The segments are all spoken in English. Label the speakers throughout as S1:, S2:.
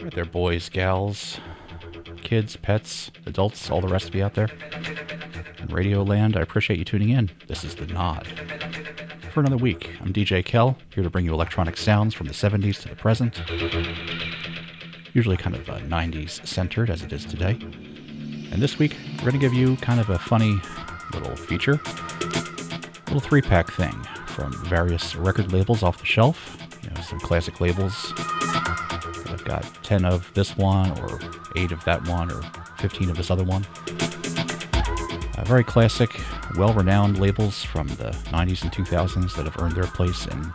S1: Right there, boys, gals, kids, pets, adults, all the rest of you out there. In Radio Land, I appreciate you tuning in. This is The Nod. For another week, I'm DJ Kel, here to bring you electronic sounds from the 70s to the present. Usually kind of uh, 90s centered, as it is today. And this week, we're going to give you kind of a funny little feature. Little three pack thing from various record labels off the shelf. You know, some classic labels. I've got 10 of this one, or 8 of that one, or 15 of this other one. Uh, very classic, well renowned labels from the 90s and 2000s that have earned their place in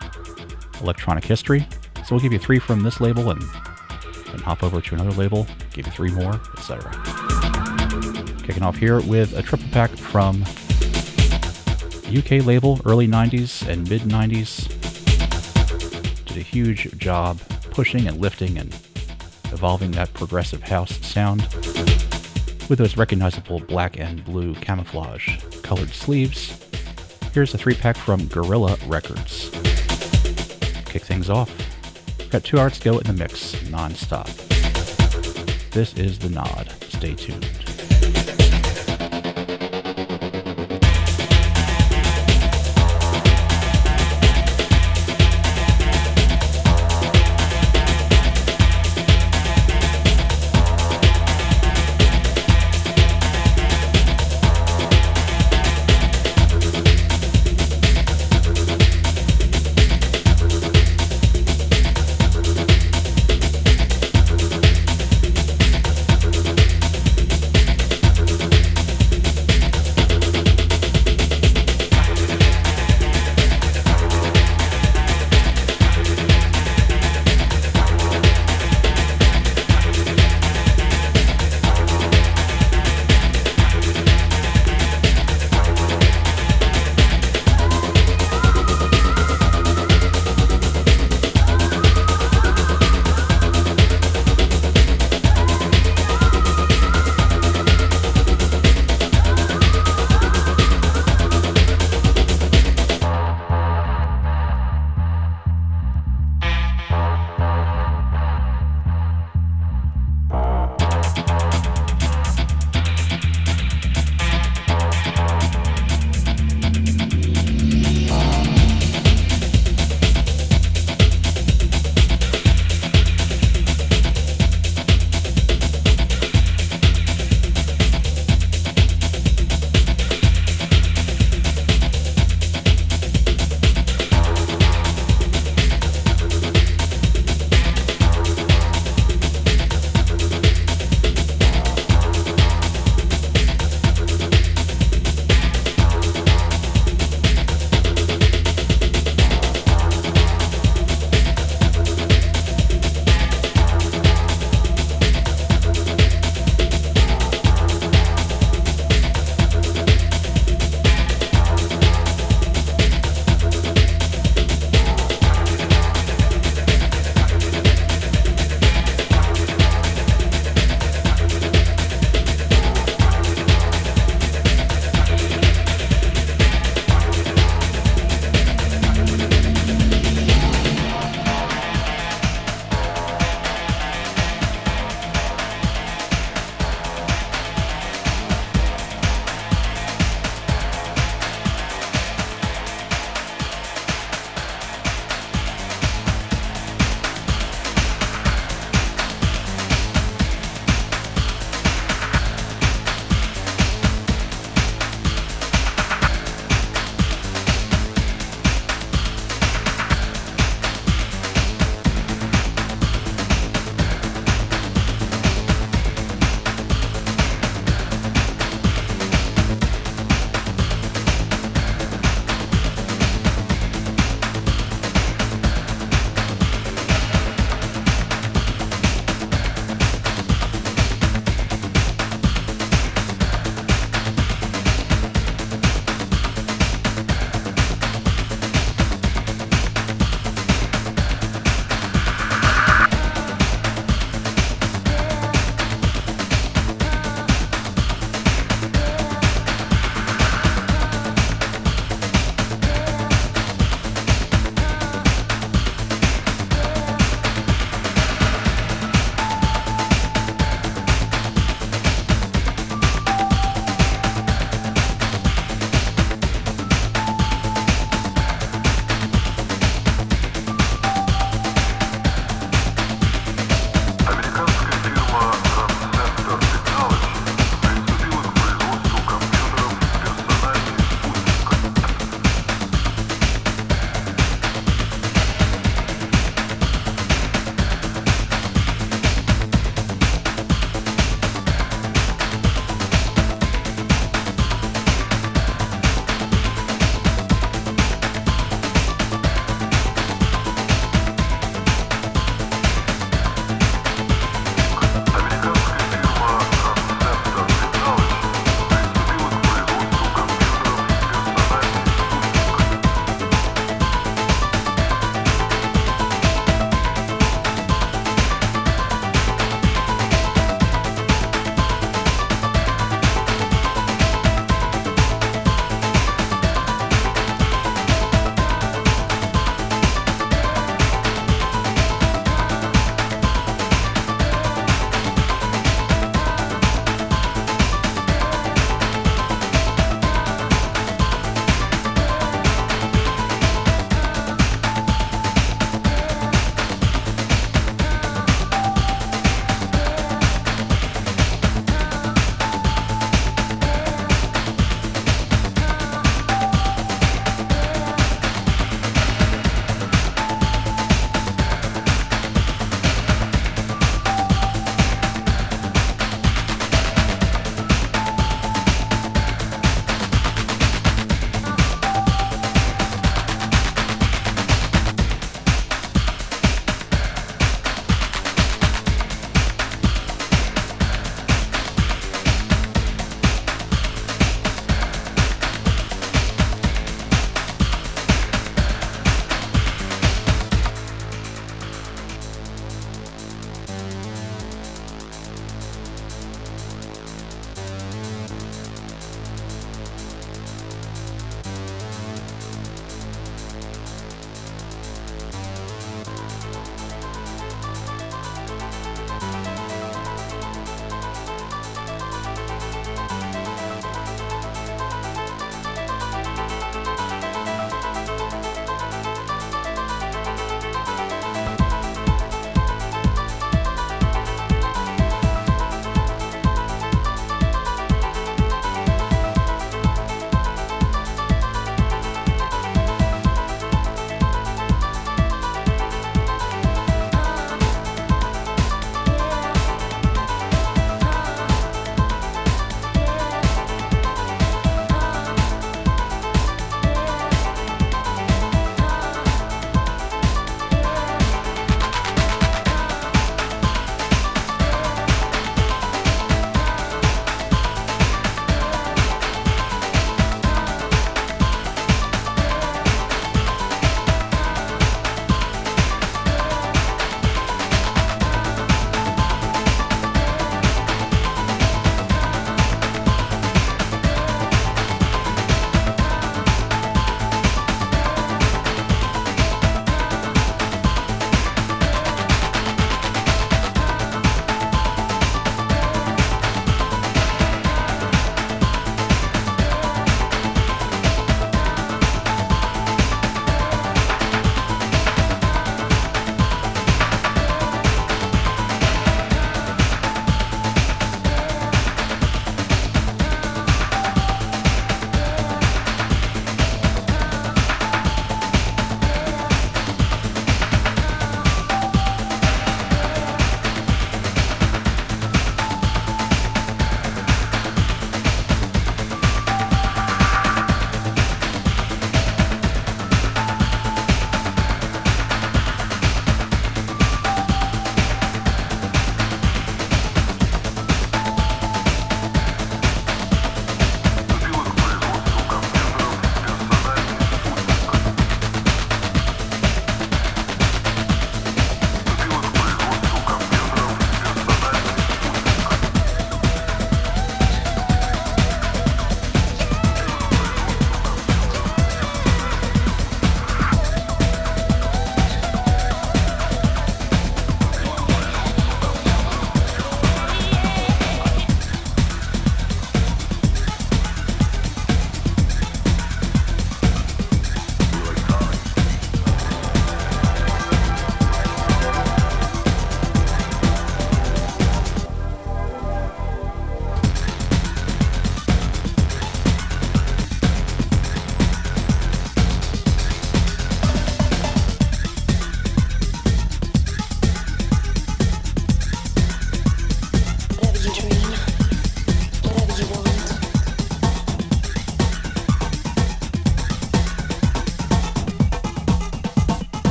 S1: electronic history. So we'll give you three from this label and then hop over to another label, give you three more, etc. Kicking off here with a triple pack from UK label, early 90s and mid 90s. Did a huge job pushing and lifting and evolving that progressive house sound with those recognizable black and blue camouflage colored sleeves. Here's a three pack from Guerilla Records. Kick things off. Got two hours to go in the mix, non stop. This is The Nod. Stay tuned.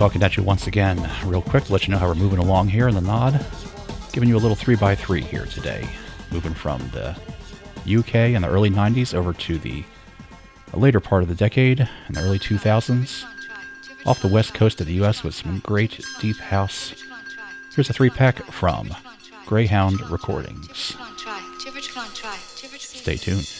S1: Talking at you once again, real quick, to let you know how we're moving along here in the nod. Giving you a little 3x3 here today. Moving from the UK in the early 90s over to the later part of the decade in the early 2000s. Off the west coast of the US with some great deep house. Here's a three pack from Greyhound Recordings. Stay tuned.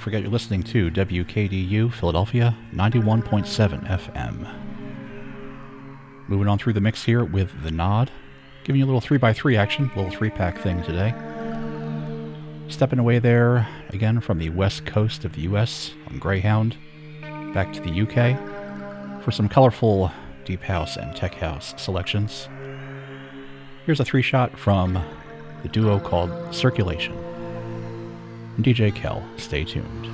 S1: Forget you're listening to WKDU Philadelphia 91.7 FM. Moving on through the mix here with The Nod, giving you a little 3x3 action, little 3 pack thing today. Stepping away there again from the west coast of the US on Greyhound back to the UK for some colorful deep house and tech house selections. Here's a three shot from the duo called Circulation. DJ Kel. Stay tuned.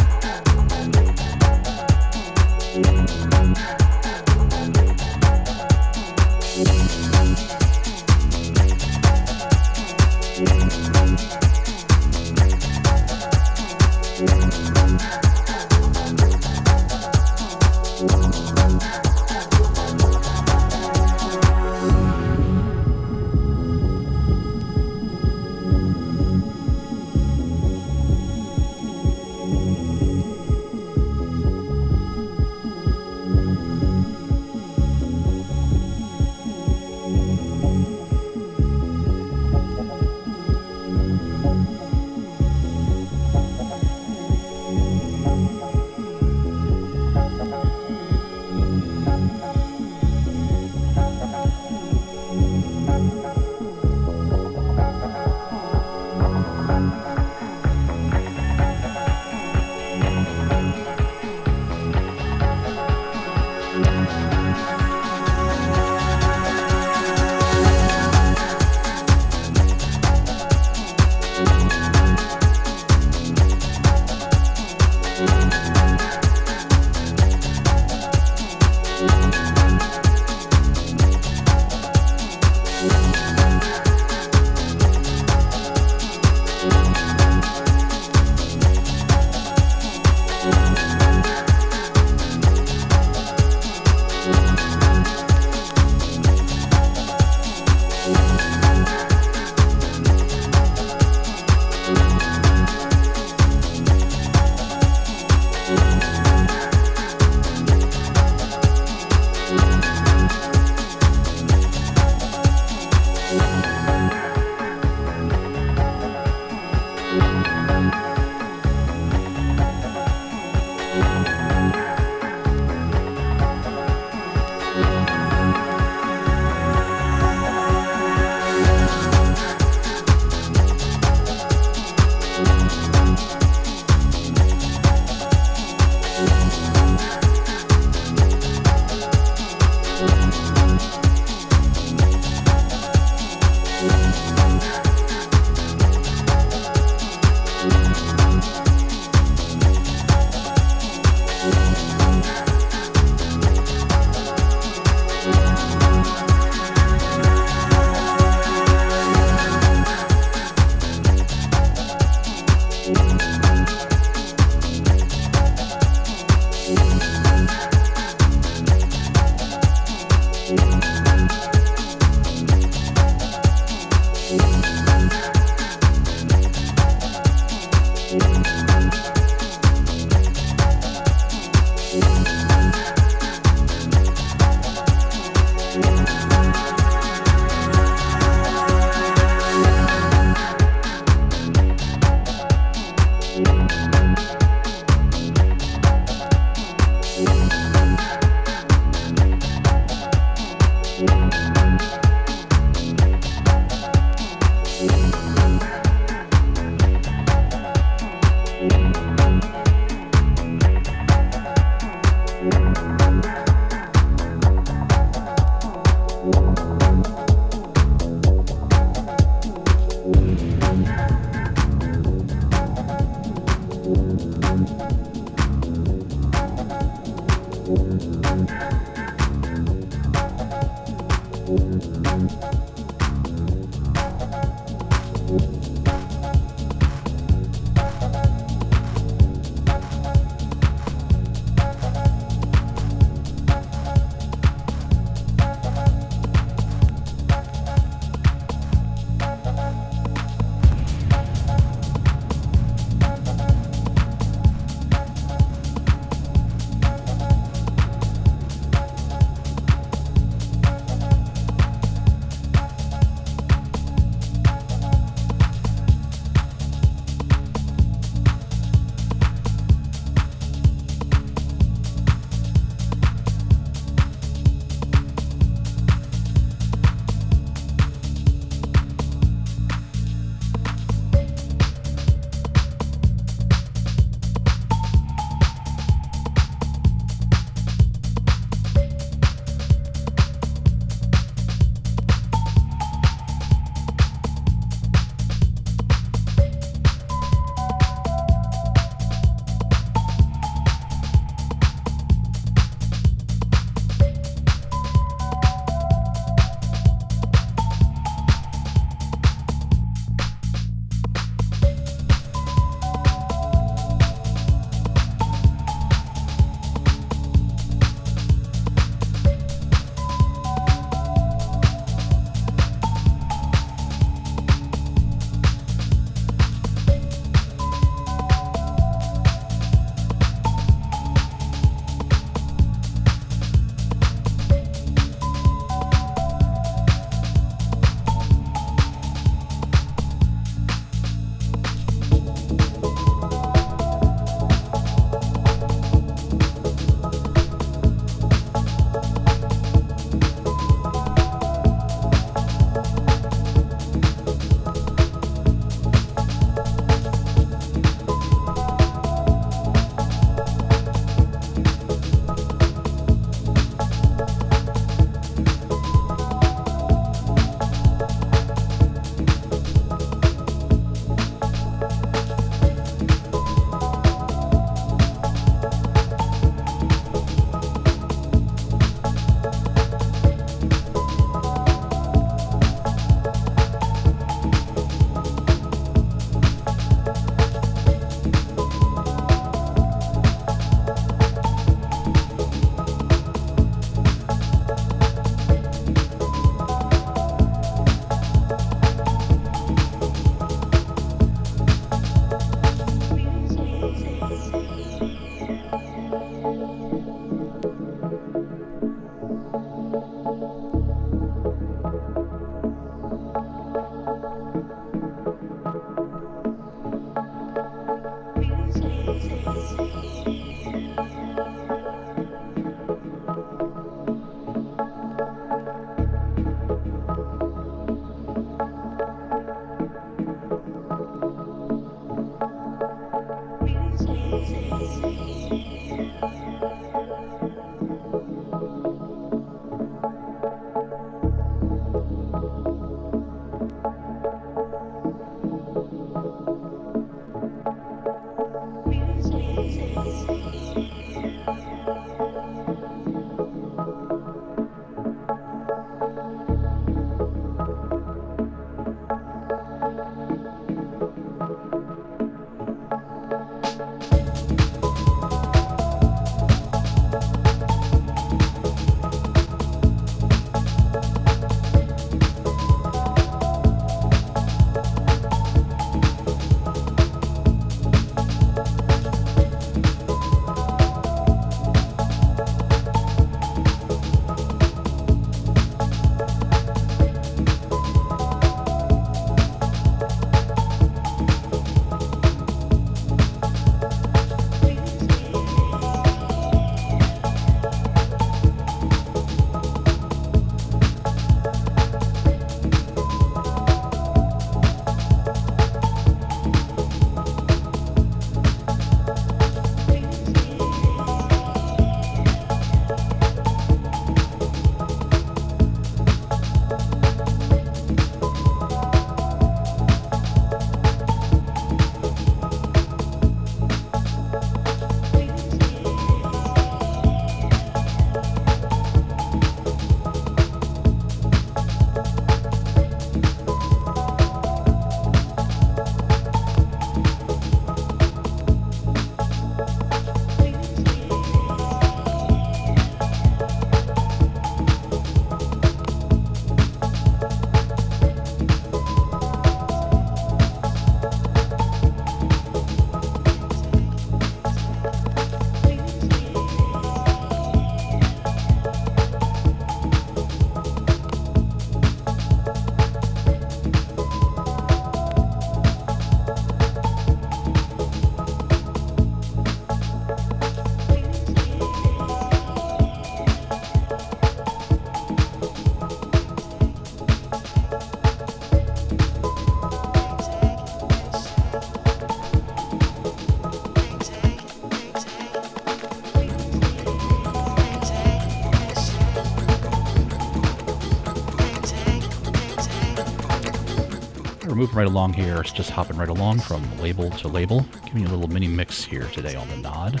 S1: Right along here. It's just hopping right along from label to label. Giving you a little mini mix here today on the nod.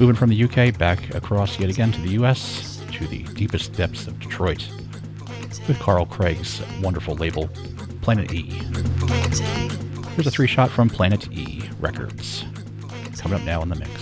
S1: Moving from the UK back across yet again to the US to the deepest depths of Detroit with Carl Craig's wonderful label, Planet E. Here's a three shot from Planet E Records. Coming up now in the mix.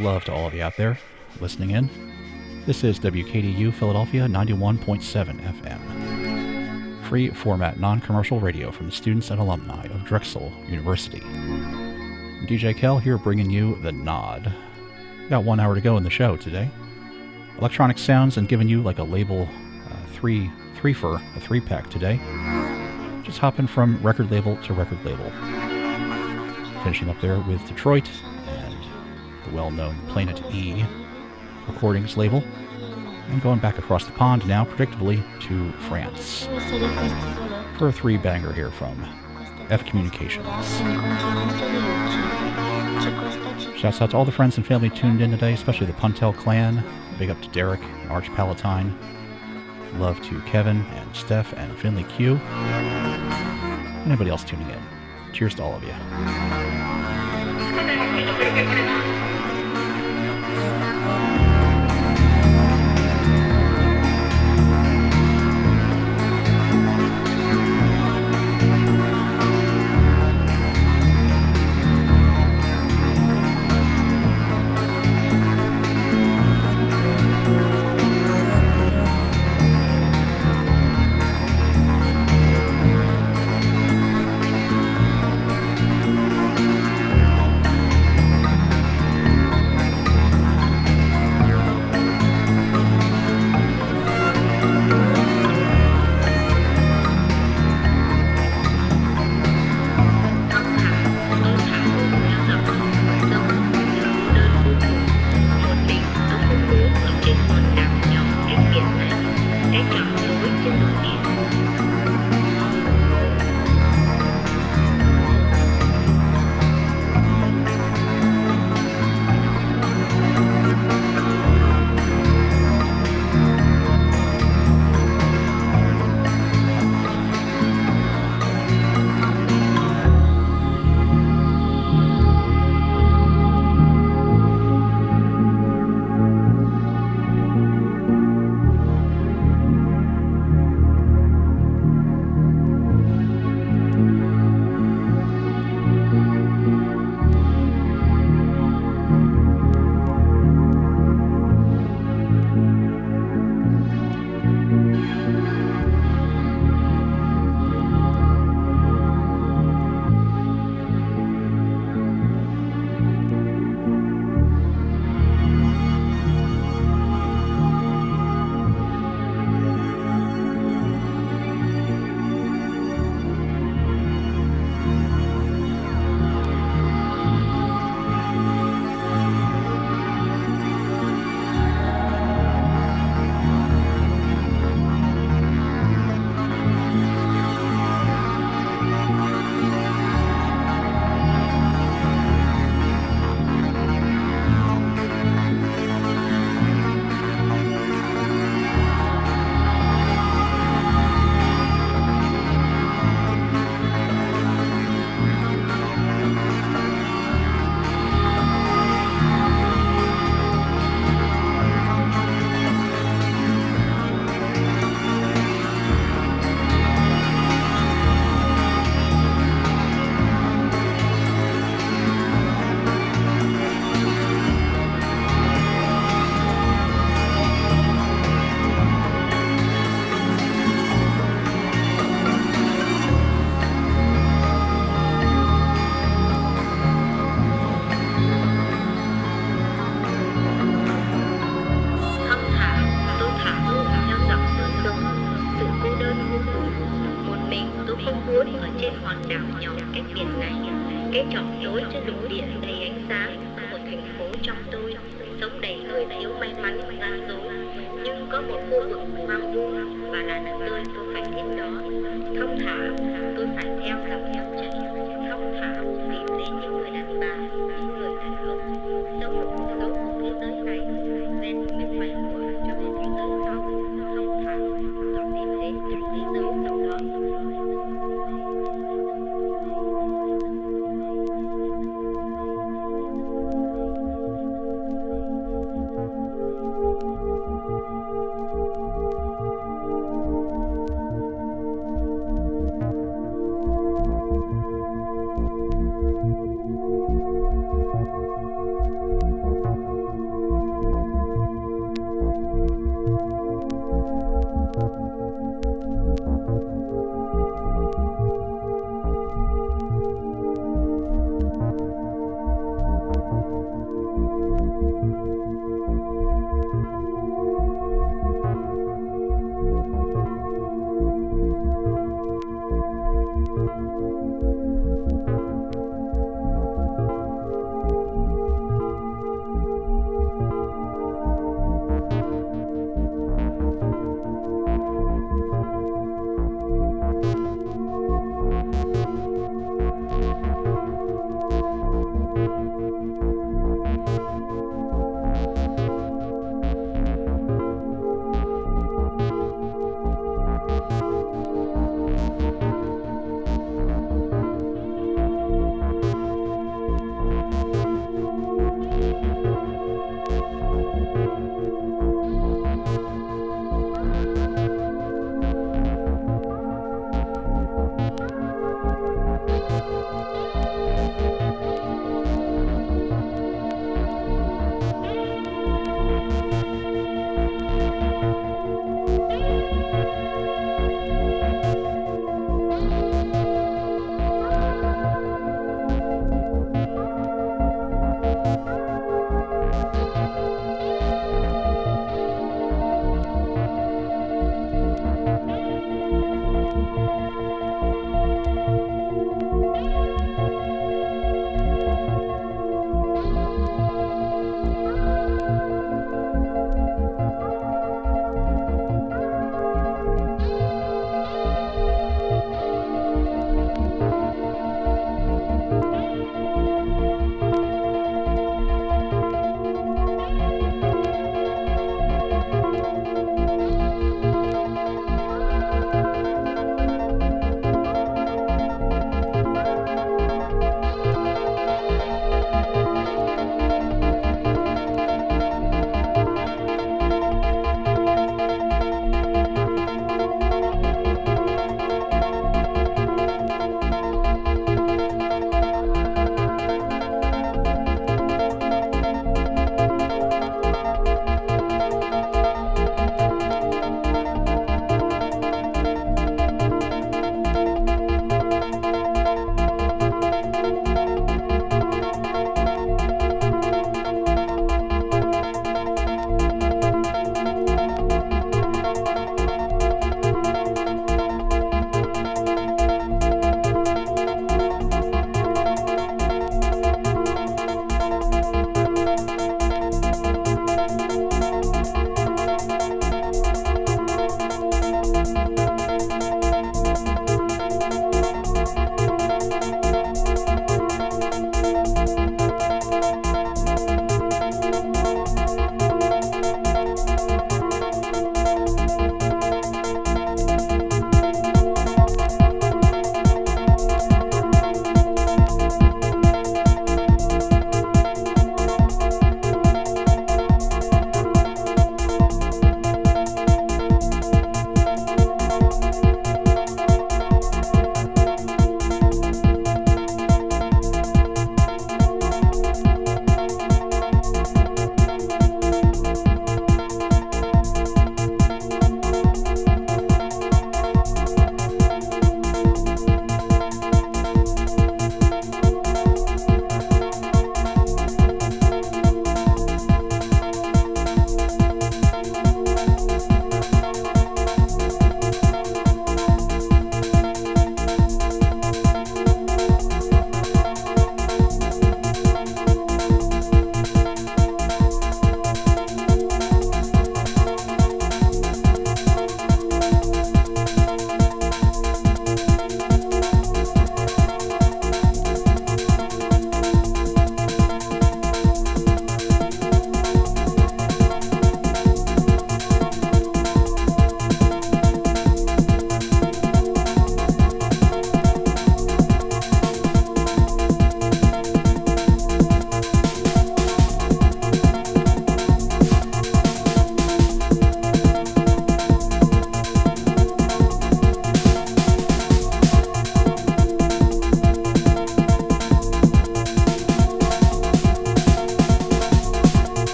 S1: Love to all of you out there listening in. This is WKDU Philadelphia 91.7 FM. Free format, non commercial radio from the students and alumni of Drexel University. DJ Kel here bringing you The Nod. Got one hour to go in the show today. Electronic sounds and giving you like a label uh, three, three for a three pack today. Just hopping from record label to record label. Finishing up there with Detroit well known Planet E recordings label. And going back across the pond now, predictably, to France. For a three banger here from F Communications. Shouts out to all the friends and family tuned in today, especially the Puntel clan. Big up to Derek Arch Palatine. Love to Kevin and Steph and Finley Q. Anybody else tuning in. Cheers to all of you.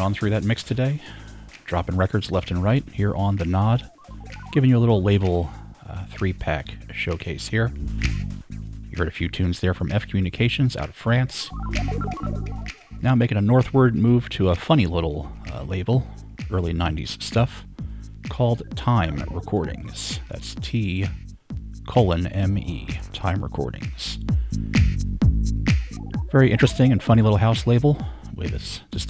S1: On through that mix today, dropping records left and right here on the Nod, giving you a little label uh, three pack showcase here. You heard a few tunes there from F Communications out of France. Now making a northward move to a funny little uh, label, early 90s stuff, called Time Recordings. That's T colon M E, Time Recordings. Very interesting and funny little house label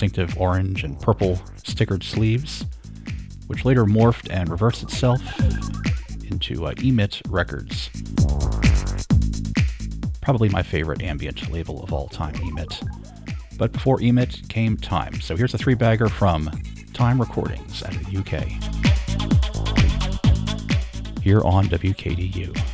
S1: distinctive orange and purple stickered sleeves, which later morphed and reversed itself into uh, Emit Records probably my favorite ambient label of all time, Emit. But before Emit came Time. So here's a three bagger from Time Recordings out of the UK. Here on WKDU.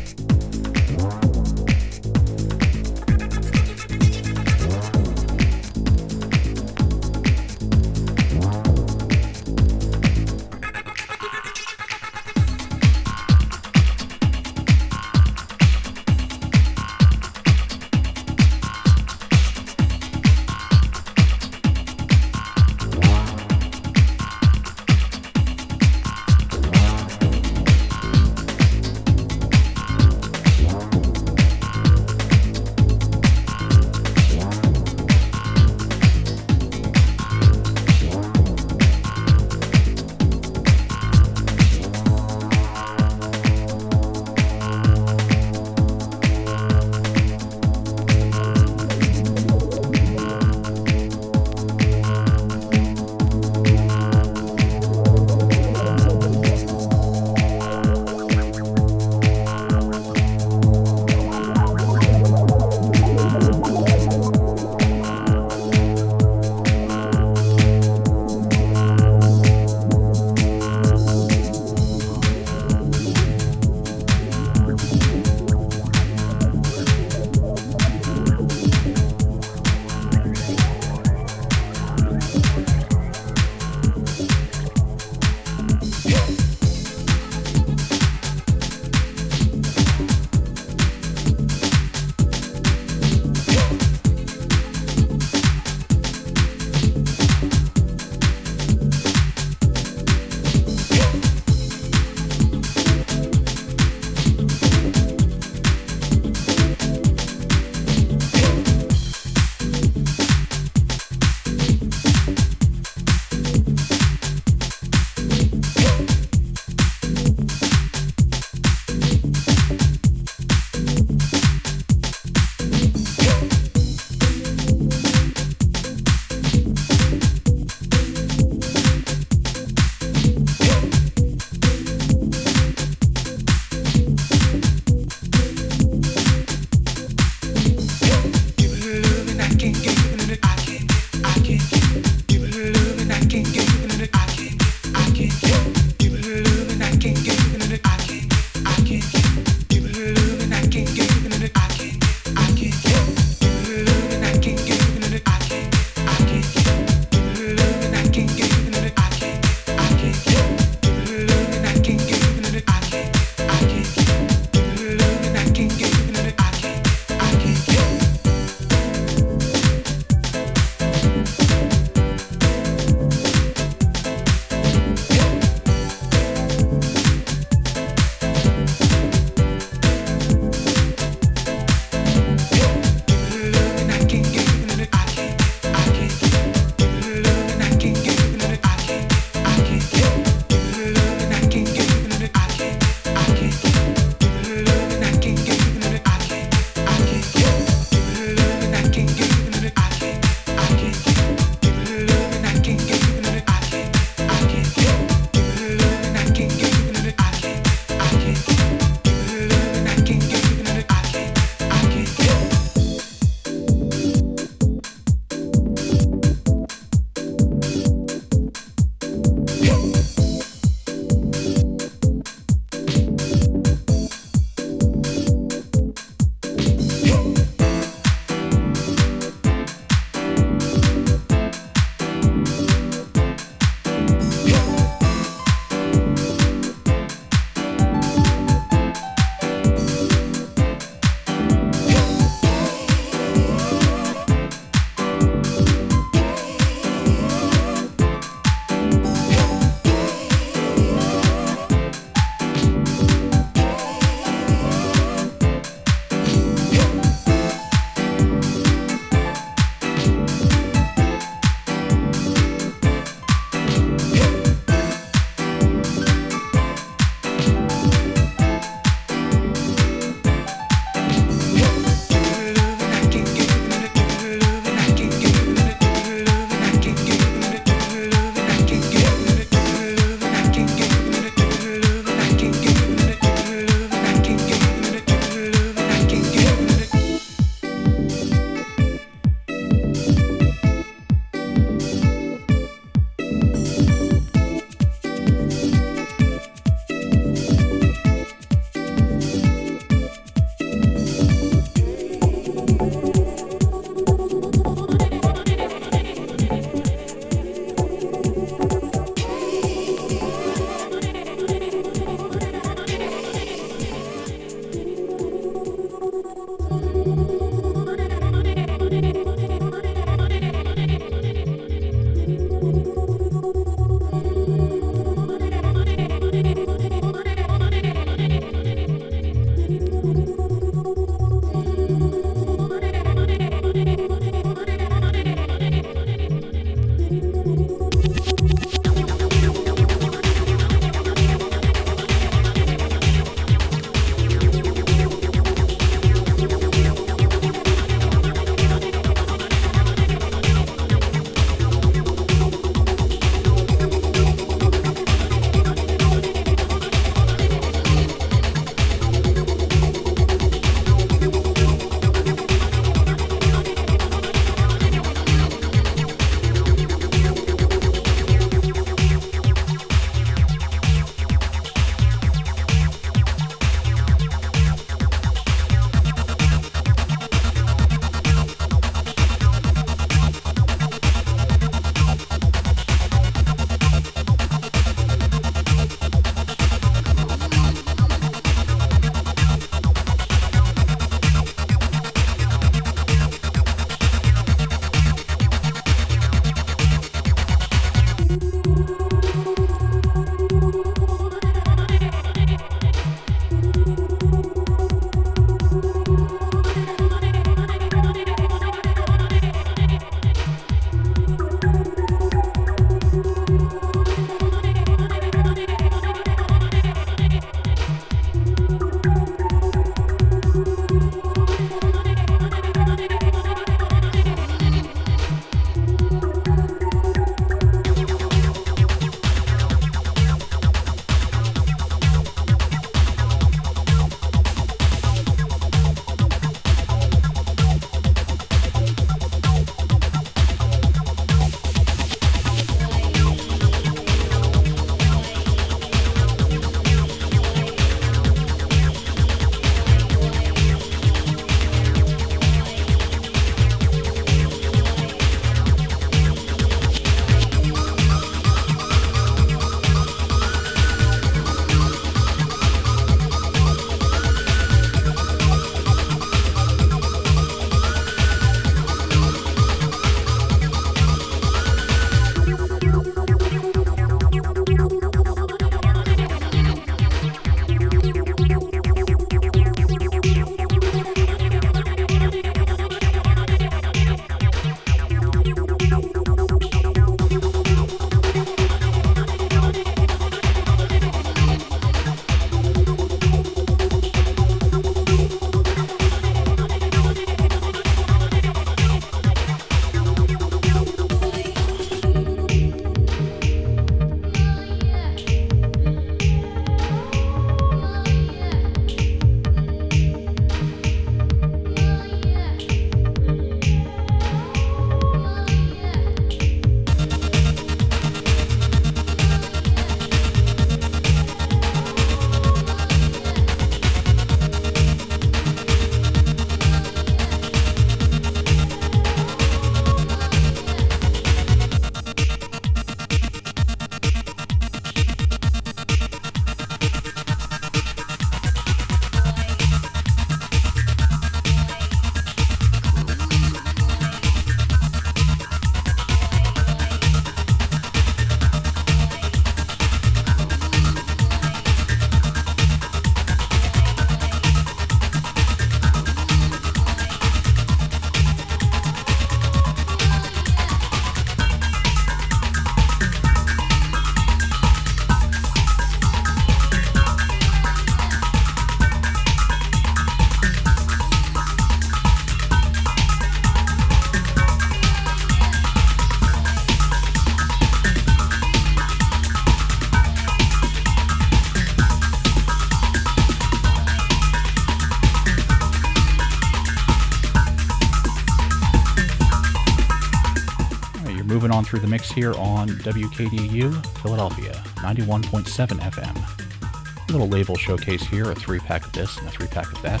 S1: On through the mix here on WKDU Philadelphia, 91.7 FM. A little label showcase here, a three pack of this and a three pack of that.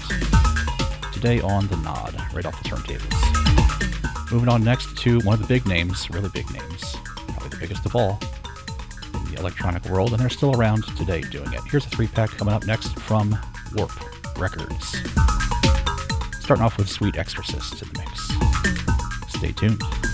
S1: Today on The Nod, right off the turntables. Moving on next to one of the big names, really big names, probably the biggest of all in the electronic world, and they're still around today doing it. Here's a three pack coming up next from Warp Records. Starting off with Sweet Exorcist in the mix. Stay tuned.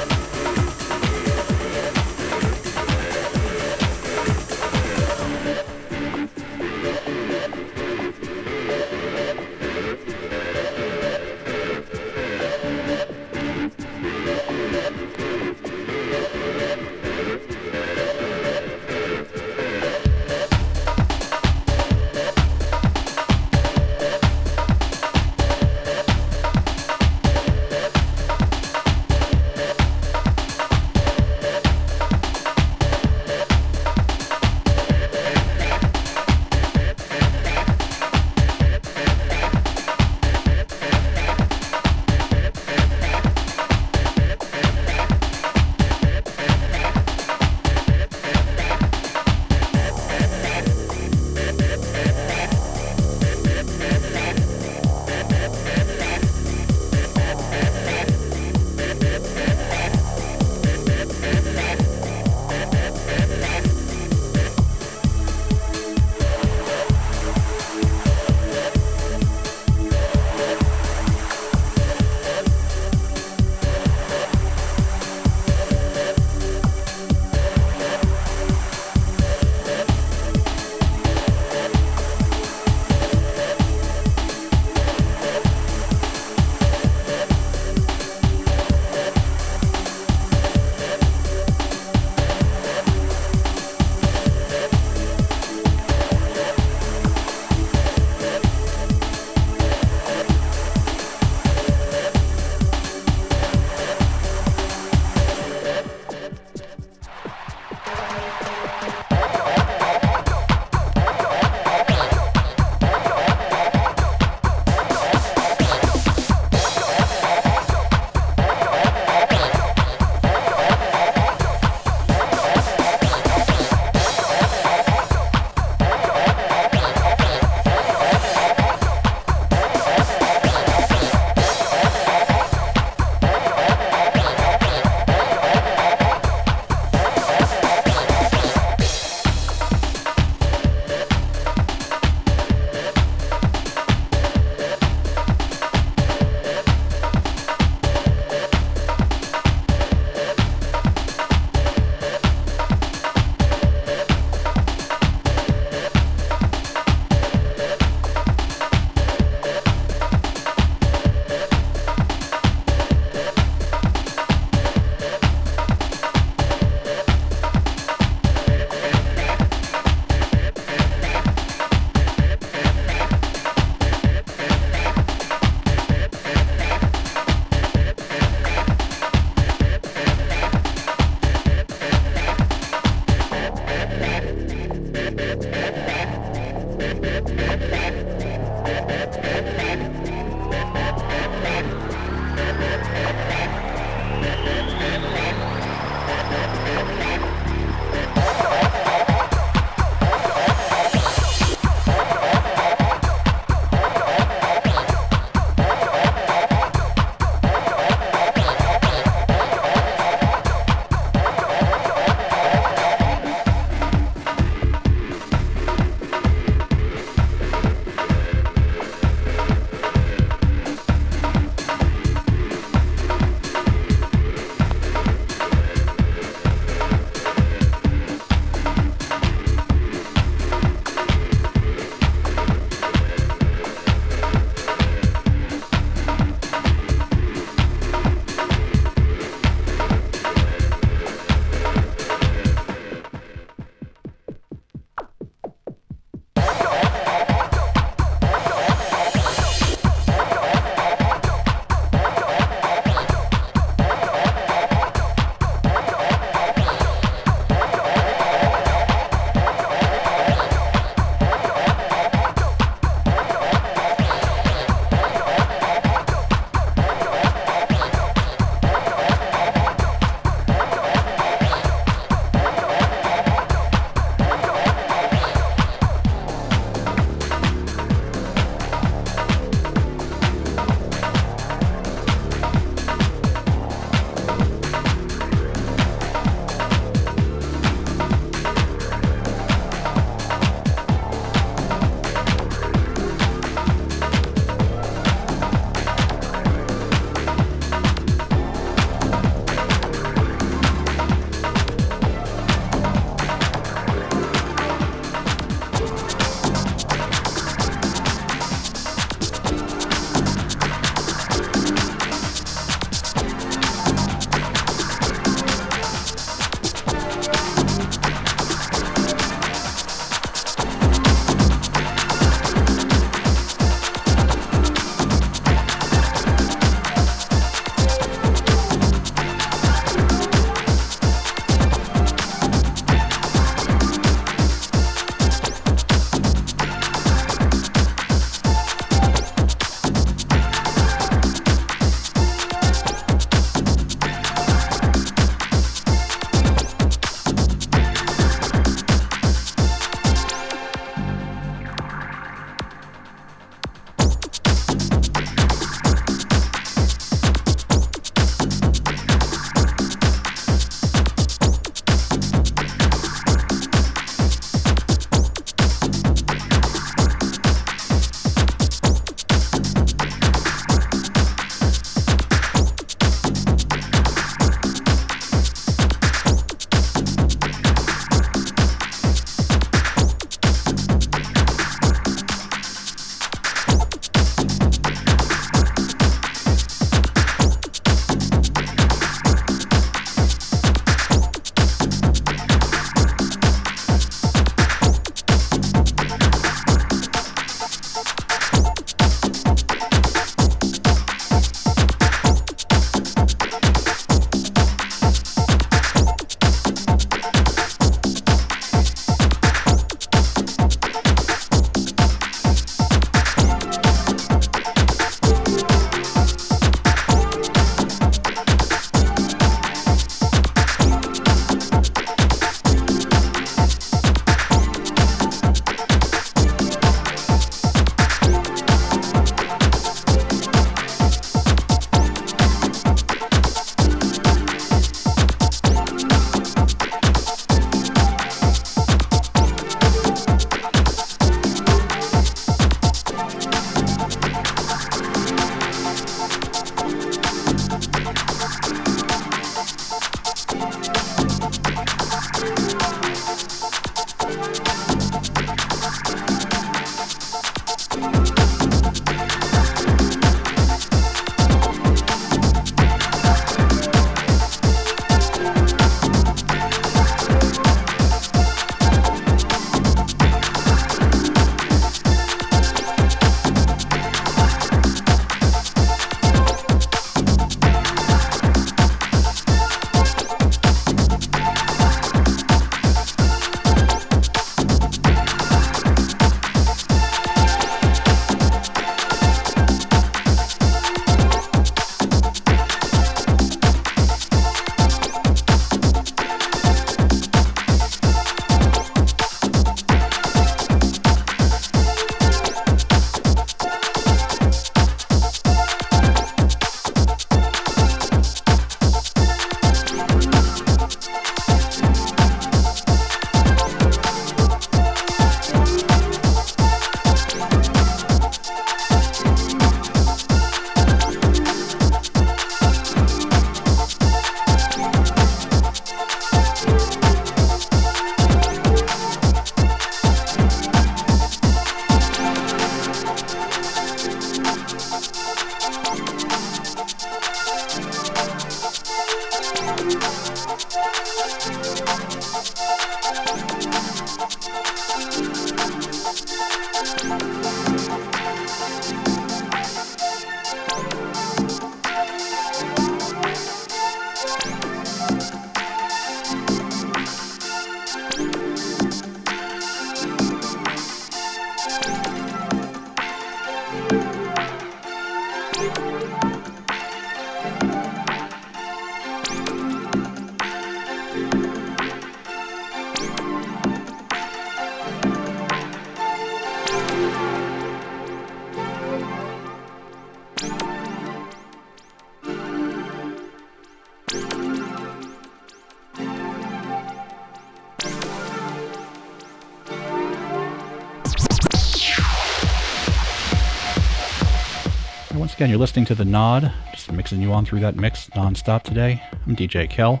S1: Once again, you're listening to The Nod, just mixing you on through that mix nonstop today. I'm DJ Kel,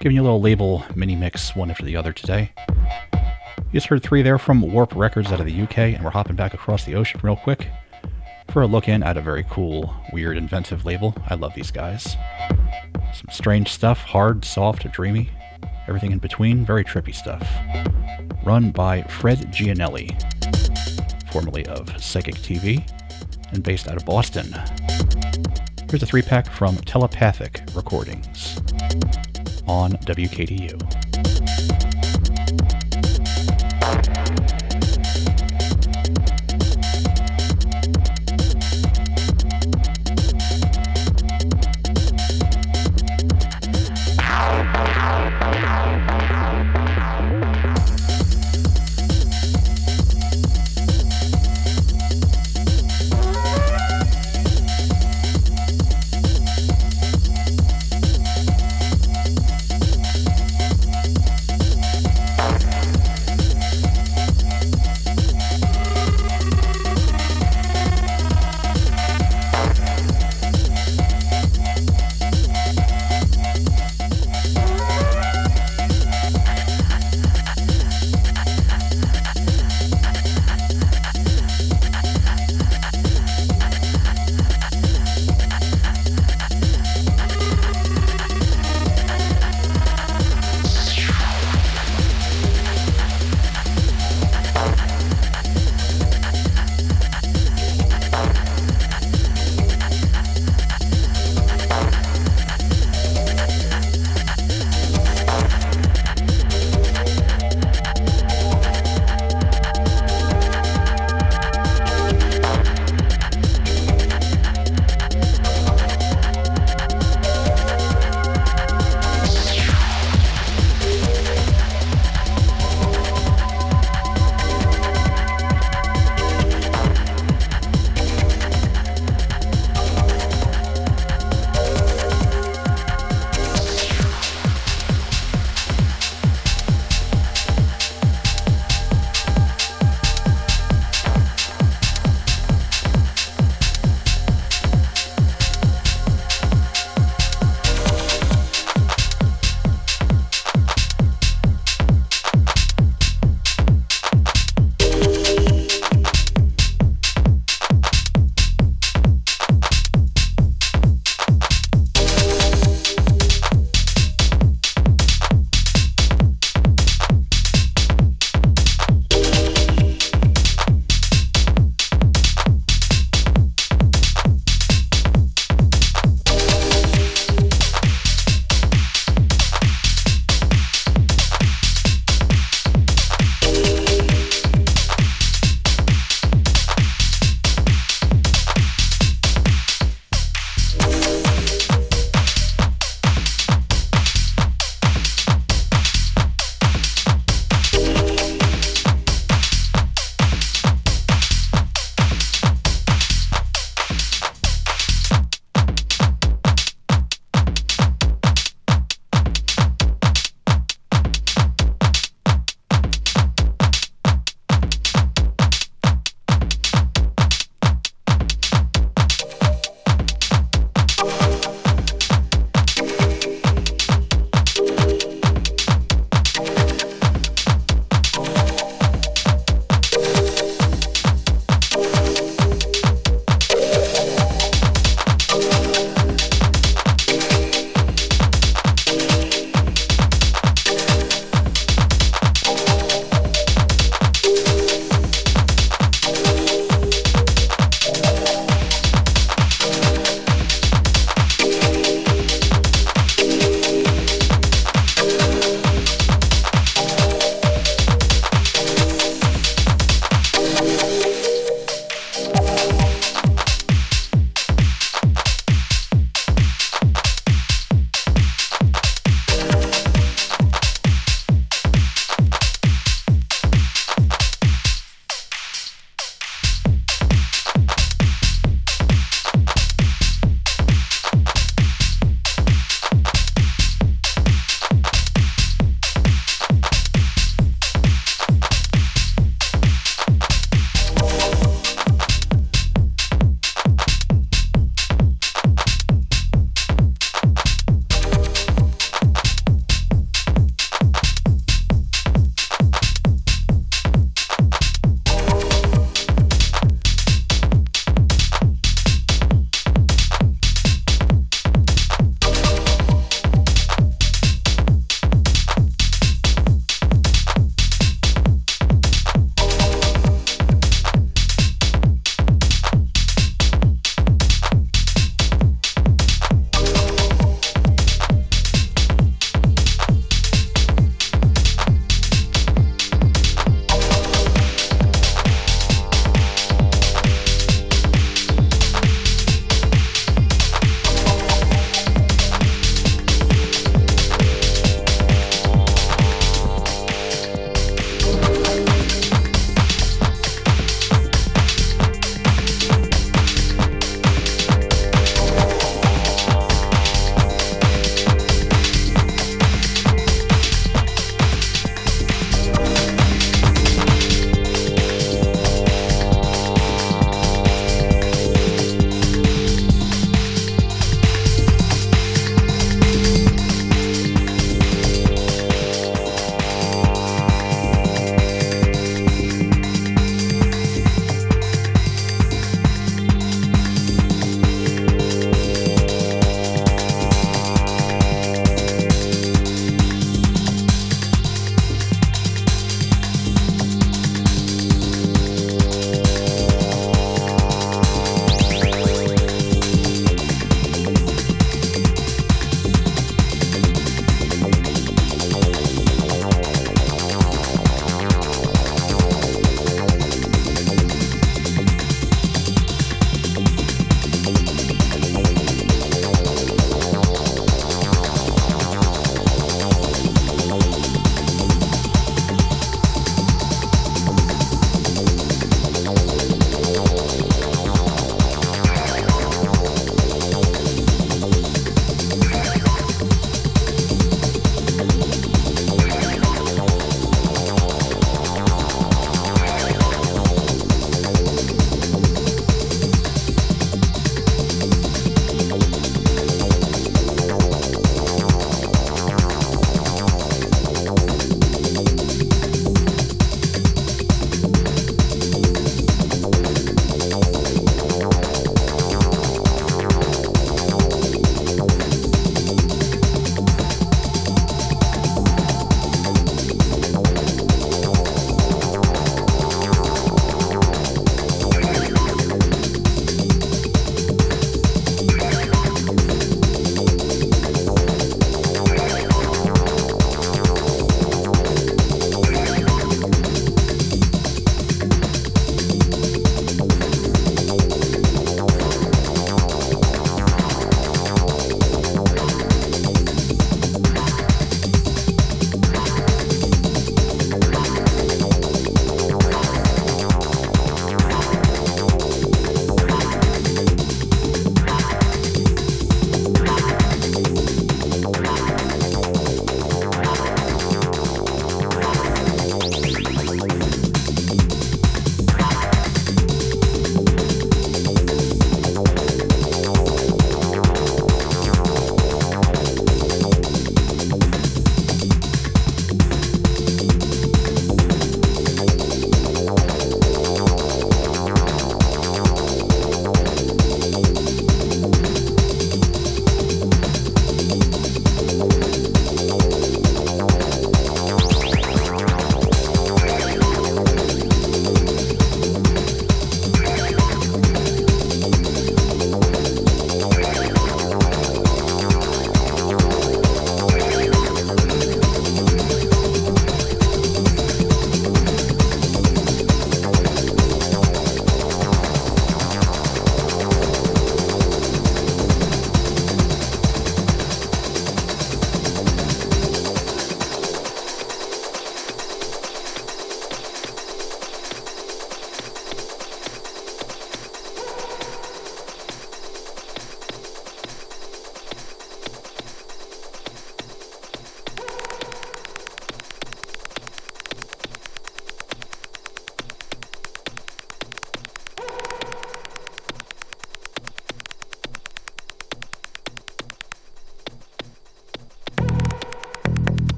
S1: giving you a little label mini mix one after the other today. You just heard three there from Warp Records out of the UK, and we're hopping back across the ocean real quick for a look in at a very cool, weird, inventive label. I love these guys. Some strange stuff, hard, soft, dreamy, everything in between, very trippy stuff. Run by Fred Giannelli, formerly of Psychic TV, and based out of Boston. Here's a three pack from Telepathic Recordings on WKDU.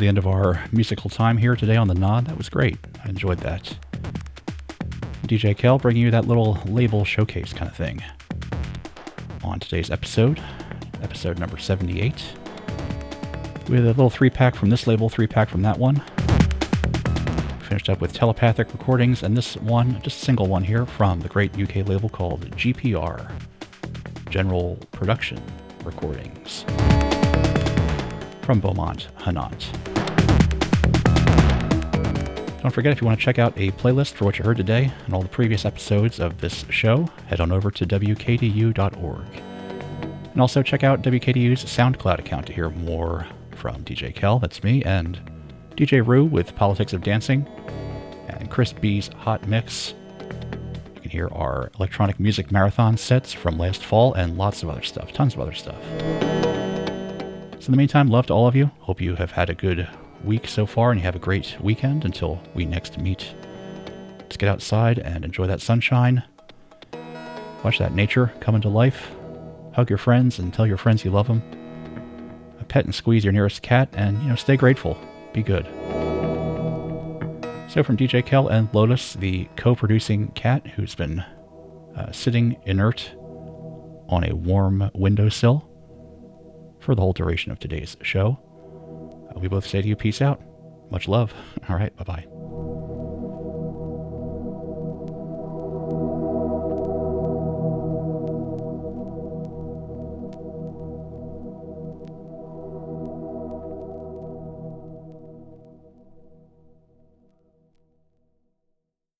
S1: The end of our musical time here today on the Nod. That was great. I enjoyed that. DJ Kel bringing you that little label showcase kind of thing. On today's episode, episode number 78, with a little three pack from this label, three pack from that one. Finished up with telepathic recordings, and this one, just a single one here from the great UK label called GPR General Production Recordings from Beaumont, Hannant. Don't forget, if you want to check out a playlist for what you heard today and all the previous episodes of this show, head on over to WKDU.org. And also check out WKDU's SoundCloud account to hear more from DJ Kel, that's me, and DJ Rue with Politics of Dancing, and Chris B's Hot Mix. You can hear our electronic music marathon sets from last fall and lots of other stuff, tons of other stuff. So, in the meantime, love to all of you. Hope you have had a good week so far and you have a great weekend until we next meet. Let's get outside and enjoy that sunshine. Watch that nature come into life. Hug your friends and tell your friends you love them. Pet and squeeze your nearest cat and, you know, stay grateful. Be good. So, from DJ Kel and Lotus, the co producing cat who's been uh, sitting inert on a warm windowsill for the whole duration of today's show. Uh, we both say to you, peace out. Much love. All right, bye bye.